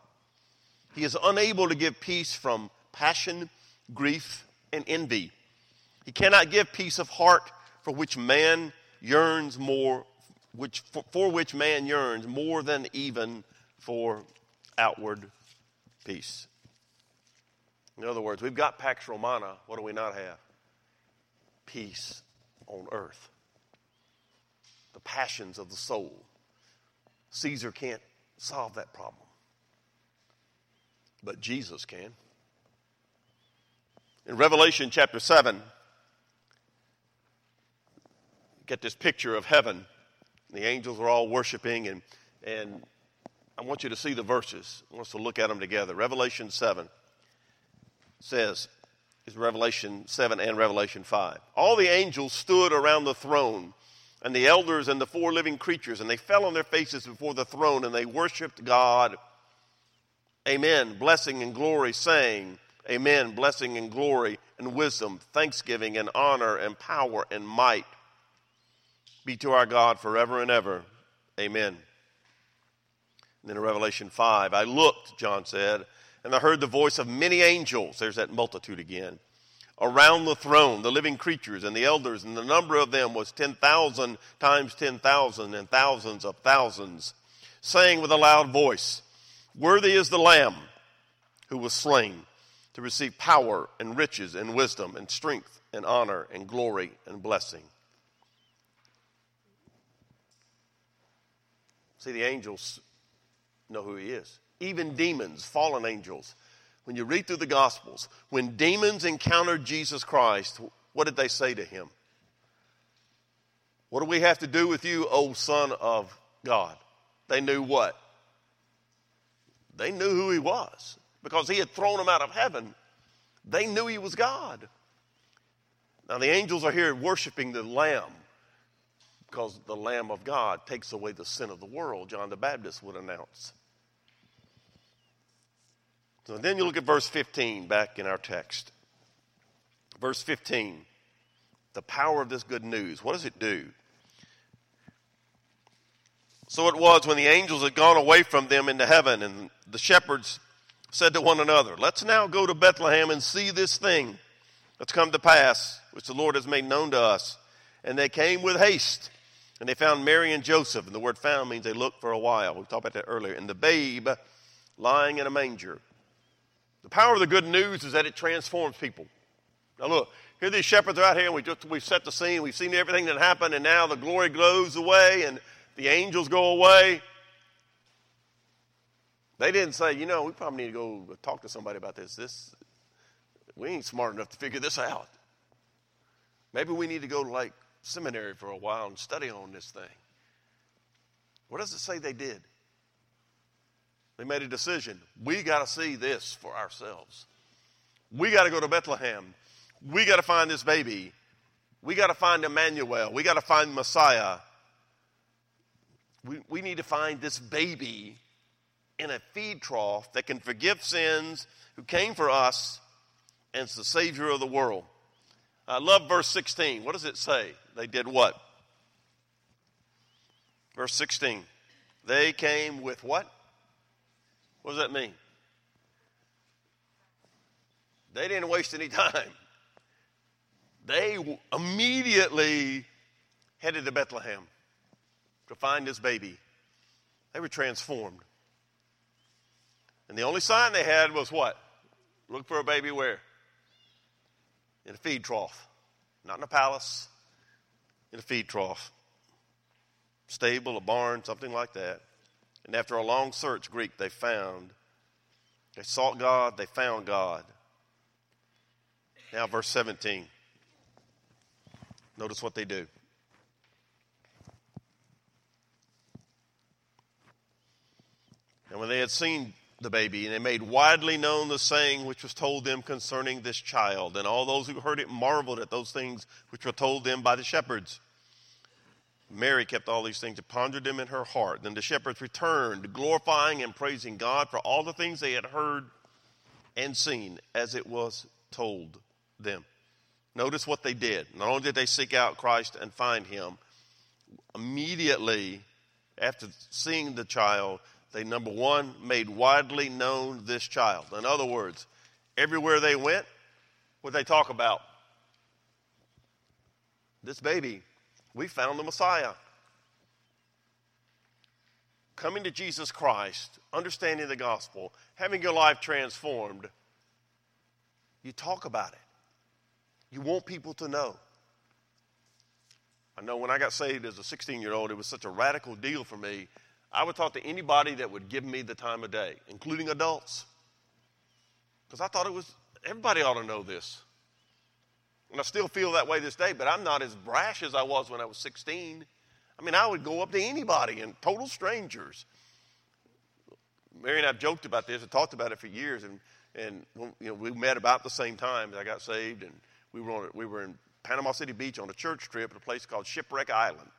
he is unable to give peace from passion, grief, and envy. He cannot give peace of heart for which man yearns more, which, for, for which man yearns more than even for outward peace. In other words, we've got Pax Romana. What do we not have? Peace on earth the passions of the soul. Caesar can't solve that problem, but Jesus can. In Revelation chapter 7, get this picture of heaven. The angels are all worshiping, and, and I want you to see the verses. I want us to look at them together. Revelation 7 says, is Revelation 7 and Revelation 5. All the angels stood around the throne and the elders and the four living creatures, and they fell on their faces before the throne and they worshiped God. Amen. Blessing and glory, saying, Amen. Blessing and glory and wisdom, thanksgiving and honor and power and might be to our God forever and ever. Amen. Then in Revelation 5, I looked, John said, and I heard the voice of many angels. There's that multitude again around the throne, the living creatures and the elders, and the number of them was 10,000 times 10,000 and thousands of thousands, saying with a loud voice, Worthy is the Lamb who was slain to receive power and riches and wisdom and strength and honor and glory and blessing. See, the angels know who he is. Even demons, fallen angels, when you read through the Gospels, when demons encountered Jesus Christ, what did they say to him? What do we have to do with you, O Son of God? They knew what? They knew who he was because he had thrown them out of heaven. They knew he was God. Now, the angels are here worshiping the Lamb because the Lamb of God takes away the sin of the world, John the Baptist would announce. So then you look at verse 15 back in our text. Verse 15 the power of this good news. What does it do? So it was when the angels had gone away from them into heaven, and the shepherds said to one another, Let's now go to Bethlehem and see this thing that's come to pass, which the Lord has made known to us. And they came with haste, and they found Mary and Joseph. And the word found means they looked for a while. We talked about that earlier. And the babe lying in a manger. The power of the good news is that it transforms people. Now, look, here these shepherds are out here, and we just we've set the scene, we've seen everything that happened, and now the glory glows away, and the angels go away. They didn't say, you know, we probably need to go talk to somebody about this. This we ain't smart enough to figure this out. Maybe we need to go to like seminary for a while and study on this thing. What does it say they did? They made a decision. We got to see this for ourselves. We got to go to Bethlehem we got to find this baby. We got to find Emmanuel. We got to find Messiah. We, we need to find this baby in a feed trough that can forgive sins, who came for us, and is the Savior of the world. I love verse 16. What does it say? They did what? Verse 16. They came with what? What does that mean? They didn't waste any time they immediately headed to Bethlehem to find this baby. They were transformed. And the only sign they had was what? Look for a baby where? In a feed trough. Not in a palace, in a feed trough. Stable, a barn, something like that. And after a long search, Greek, they found. They sought God, they found God. Now, verse 17. Notice what they do. And when they had seen the baby, and they made widely known the saying which was told them concerning this child, and all those who heard it marveled at those things which were told them by the shepherds. Mary kept all these things and pondered them in her heart. Then the shepherds returned, glorifying and praising God for all the things they had heard and seen as it was told them. Notice what they did. Not only did they seek out Christ and find him, immediately after seeing the child, they, number one, made widely known this child. In other words, everywhere they went, what they talk about? This baby, we found the Messiah. Coming to Jesus Christ, understanding the gospel, having your life transformed, you talk about it. You want people to know. I know when I got saved as a 16 year old, it was such a radical deal for me. I would talk to anybody that would give me the time of day, including adults. Because I thought it was, everybody ought to know this. And I still feel that way this day, but I'm not as brash as I was when I was 16. I mean, I would go up to anybody and total strangers. Mary and I have joked about this and talked about it for years, and, and you know, we met about the same time I got saved, and we were, on, we were in Panama City Beach on a church trip at a place called Shipwreck Island.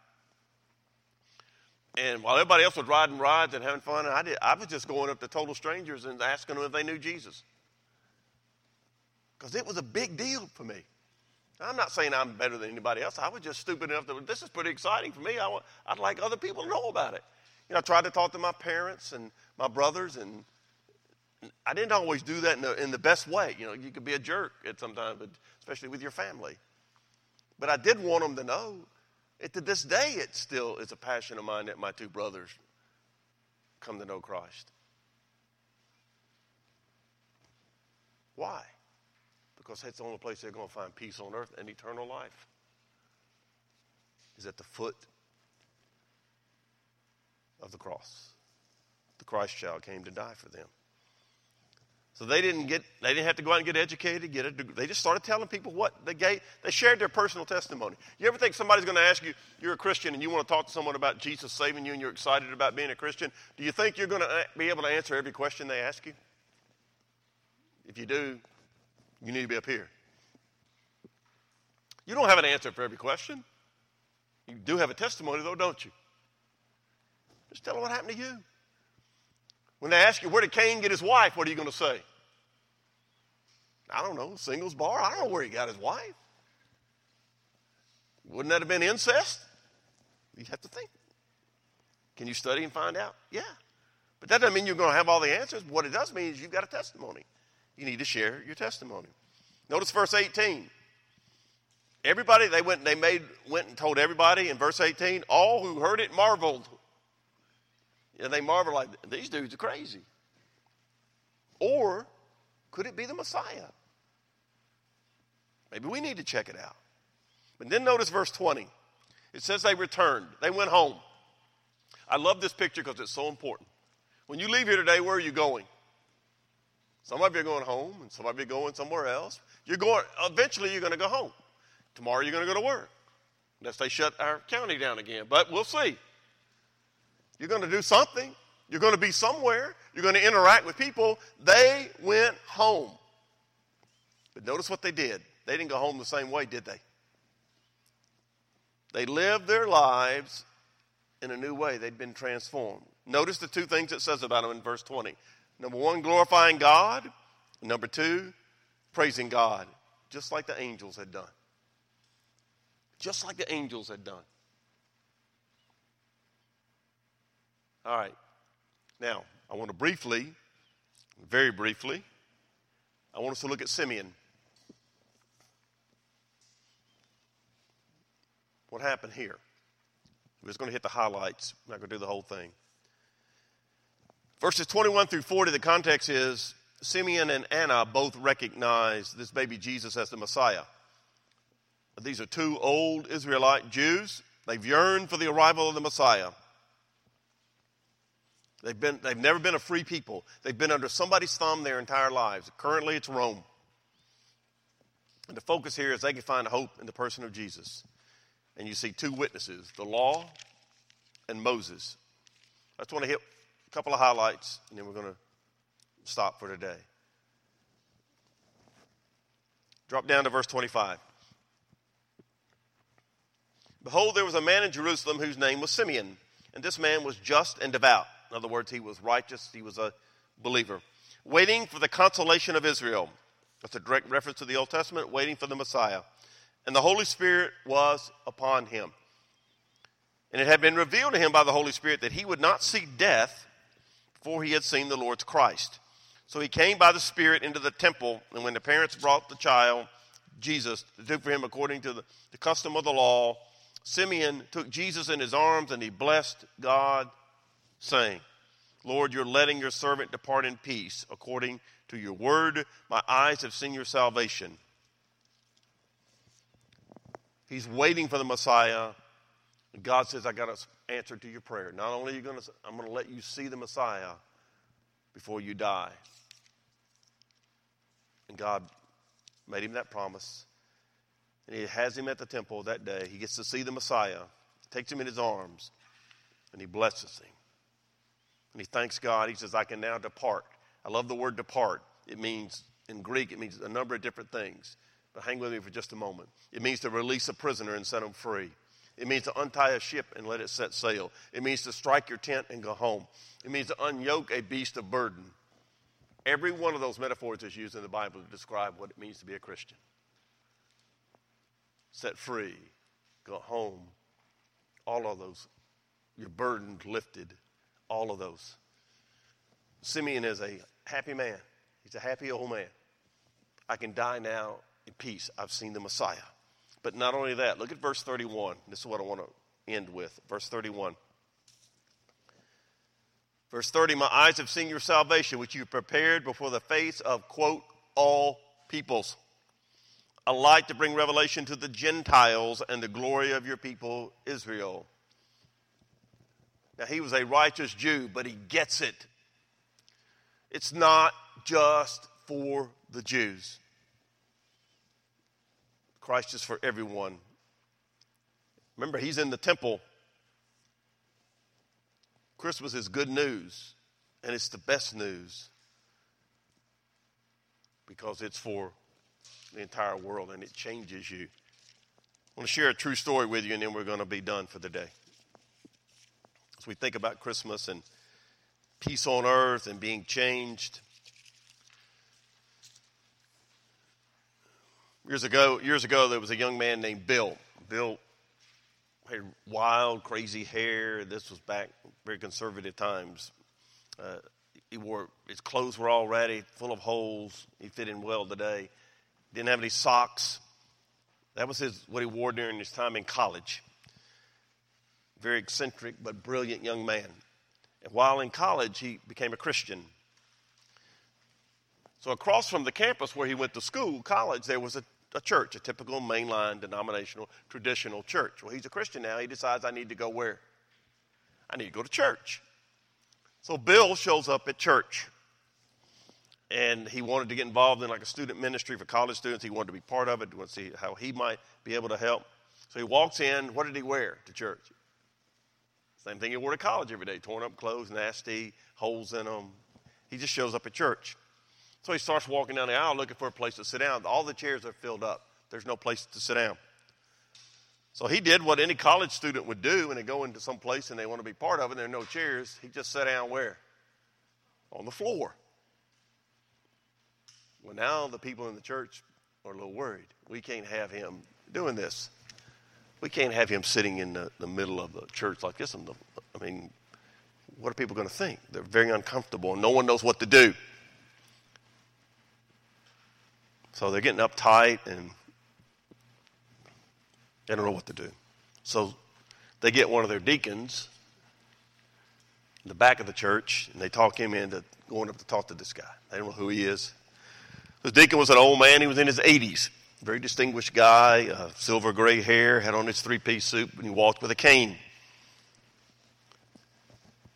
And while everybody else was riding rides and having fun, I, did, I was just going up to total strangers and asking them if they knew Jesus. Because it was a big deal for me. I'm not saying I'm better than anybody else. I was just stupid enough to, this is pretty exciting for me. I, want, I'd like other people to know about it. You know, I tried to talk to my parents and my brothers, and I didn't always do that in the, in the best way. You know, you could be a jerk at sometimes, especially with your family. But I did want them to know. It, to this day, it still is a passion of mine that my two brothers come to know Christ. Why? Because that's the only place they're going to find peace on earth and eternal life. Is at the foot of the cross. The Christ child came to die for them. So they didn't get, they didn't have to go out and get educated, get it. They just started telling people what they gave. They shared their personal testimony. You ever think somebody's going to ask you, you're a Christian and you want to talk to someone about Jesus saving you and you're excited about being a Christian? Do you think you're going to uh, be able to answer every question they ask you? If you do, you need to be up here. You don't have an answer for every question. You do have a testimony, though, don't you? Just tell them what happened to you. When they ask you, where did Cain get his wife? What are you going to say? I don't know, singles bar? I don't know where he got his wife. Wouldn't that have been incest? You have to think. Can you study and find out? Yeah. But that doesn't mean you're going to have all the answers. What it does mean is you've got a testimony. You need to share your testimony. Notice verse 18. Everybody, they went, and they made, went and told everybody in verse 18, all who heard it marveled. And they marveled like, these dudes are crazy. Or could it be the Messiah? Maybe we need to check it out. But then notice verse 20. It says they returned, they went home. I love this picture because it's so important. When you leave here today, where are you going? Some of you are going home, and some of you are going somewhere else. You're going, eventually, you're going to go home. Tomorrow, you're going to go to work, unless they shut our county down again. But we'll see. You're going to do something. You're going to be somewhere. You're going to interact with people. They went home. But notice what they did. They didn't go home the same way, did they? They lived their lives in a new way. They'd been transformed. Notice the two things it says about them in verse 20. Number one, glorifying God. Number two, praising God, just like the angels had done. Just like the angels had done. All right. Now, I want to briefly, very briefly, I want us to look at Simeon. What happened here? We're just going to hit the highlights. I'm not going to do the whole thing. Verses 21 through 40, the context is Simeon and Anna both recognize this baby Jesus as the Messiah. These are two old Israelite Jews. They've yearned for the arrival of the Messiah. They've, been, they've never been a free people. They've been under somebody's thumb their entire lives. Currently, it's Rome. And the focus here is they can find hope in the person of Jesus. And you see two witnesses the law and Moses. I just want to hit a couple of highlights, and then we're going to stop for today. Drop down to verse 25. Behold, there was a man in Jerusalem whose name was Simeon, and this man was just and devout in other words, he was righteous, he was a believer. Waiting for the consolation of Israel. That's a direct reference to the Old Testament, waiting for the Messiah. And the Holy Spirit was upon him. And it had been revealed to him by the Holy Spirit that he would not see death before he had seen the Lord's Christ. So he came by the Spirit into the temple, and when the parents brought the child, Jesus, to do for him according to the, the custom of the law, Simeon took Jesus in his arms and he blessed God saying, Lord, you're letting your servant depart in peace according to your word. My eyes have seen your salvation. He's waiting for the Messiah. And God says, I got an answer to your prayer. Not only are you going to, I'm going to let you see the Messiah before you die. And God made him that promise. And he has him at the temple that day. He gets to see the Messiah, takes him in his arms, and he blesses him. And he thanks God. He says, I can now depart. I love the word depart. It means, in Greek, it means a number of different things. But hang with me for just a moment. It means to release a prisoner and set him free. It means to untie a ship and let it set sail. It means to strike your tent and go home. It means to unyoke a beast of burden. Every one of those metaphors is used in the Bible to describe what it means to be a Christian. Set free, go home, all of those, your burden lifted all of those. Simeon is a happy man. He's a happy old man. I can die now in peace. I've seen the Messiah. But not only that, look at verse 31. This is what I want to end with. Verse 31. Verse 30 My eyes have seen your salvation, which you prepared before the face of, quote, all peoples. A light to bring revelation to the Gentiles and the glory of your people, Israel. Now, he was a righteous Jew, but he gets it. It's not just for the Jews. Christ is for everyone. Remember, he's in the temple. Christmas is good news, and it's the best news because it's for the entire world and it changes you. I want to share a true story with you, and then we're going to be done for the day. As we think about Christmas and peace on earth and being changed. Years ago, years ago, there was a young man named Bill. Bill had wild, crazy hair. This was back very conservative times. Uh, he wore his clothes were all ratty, full of holes. He fit in well today. Didn't have any socks. That was his what he wore during his time in college. Very eccentric but brilliant young man. And while in college, he became a Christian. So, across from the campus where he went to school, college, there was a, a church, a typical mainline denominational, traditional church. Well, he's a Christian now. He decides, I need to go where? I need to go to church. So, Bill shows up at church. And he wanted to get involved in like a student ministry for college students. He wanted to be part of it, to see how he might be able to help. So he walks in. What did he wear to church? Same thing he wore to college every day torn up clothes, nasty, holes in them. He just shows up at church. So he starts walking down the aisle looking for a place to sit down. All the chairs are filled up, there's no place to sit down. So he did what any college student would do when they go into some place and they want to be part of it, and there are no chairs. He just sat down where? On the floor. Well, now the people in the church are a little worried. We can't have him doing this. We can't have him sitting in the, the middle of the church like this. I mean, what are people going to think? They're very uncomfortable, and no one knows what to do. So they're getting uptight, and they don't know what to do. So they get one of their deacons in the back of the church, and they talk him into going up to talk to this guy. They don't know who he is. The deacon was an old man. He was in his 80s. Very distinguished guy, uh, silver gray hair, had on his three piece suit, and he walked with a cane.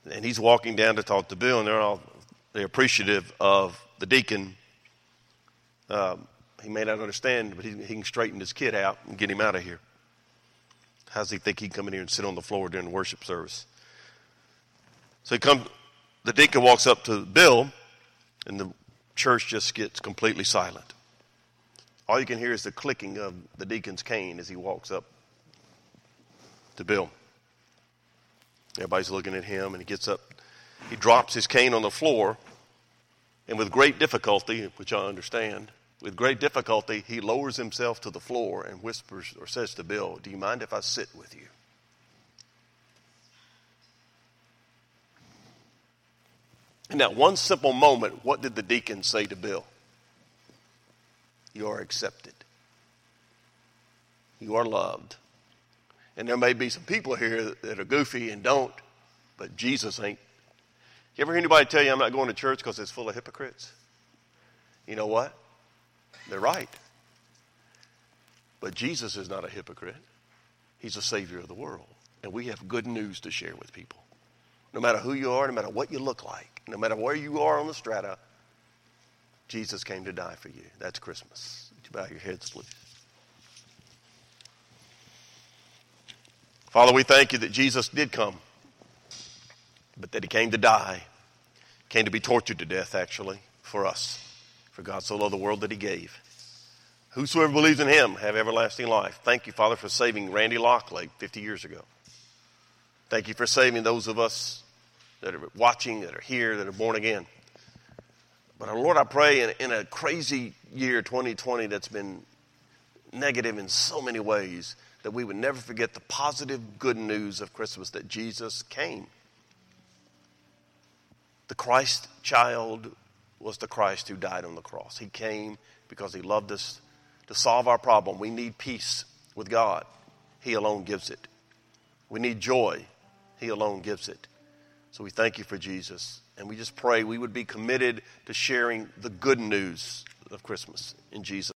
And he's walking down to talk to Bill, and they're all they're appreciative of the deacon. Um, he may not understand, but he, he can straighten his kid out and get him out of here. How does he think he can come in here and sit on the floor during worship service? So he comes, the deacon walks up to Bill, and the church just gets completely silent. All you can hear is the clicking of the deacon's cane as he walks up to Bill. Everybody's looking at him, and he gets up. He drops his cane on the floor, and with great difficulty, which I understand, with great difficulty, he lowers himself to the floor and whispers or says to Bill, Do you mind if I sit with you? In that one simple moment, what did the deacon say to Bill? You are accepted. You are loved. And there may be some people here that are goofy and don't, but Jesus ain't. You ever hear anybody tell you I'm not going to church because it's full of hypocrites? You know what? They're right. But Jesus is not a hypocrite. He's a Savior of the world. And we have good news to share with people. No matter who you are, no matter what you look like, no matter where you are on the strata, Jesus came to die for you. That's Christmas. Would you bow your heads, please? Father, we thank you that Jesus did come, but that he came to die, came to be tortured to death, actually, for us. For God so loved the world that he gave. Whosoever believes in him have everlasting life. Thank you, Father, for saving Randy Lockley 50 years ago. Thank you for saving those of us that are watching, that are here, that are born again. But uh, Lord, I pray in, in a crazy year, 2020, that's been negative in so many ways, that we would never forget the positive good news of Christmas that Jesus came. The Christ child was the Christ who died on the cross. He came because he loved us to solve our problem. We need peace with God. He alone gives it. We need joy. He alone gives it. So we thank you for Jesus. And we just pray we would be committed to sharing the good news of Christmas in Jesus.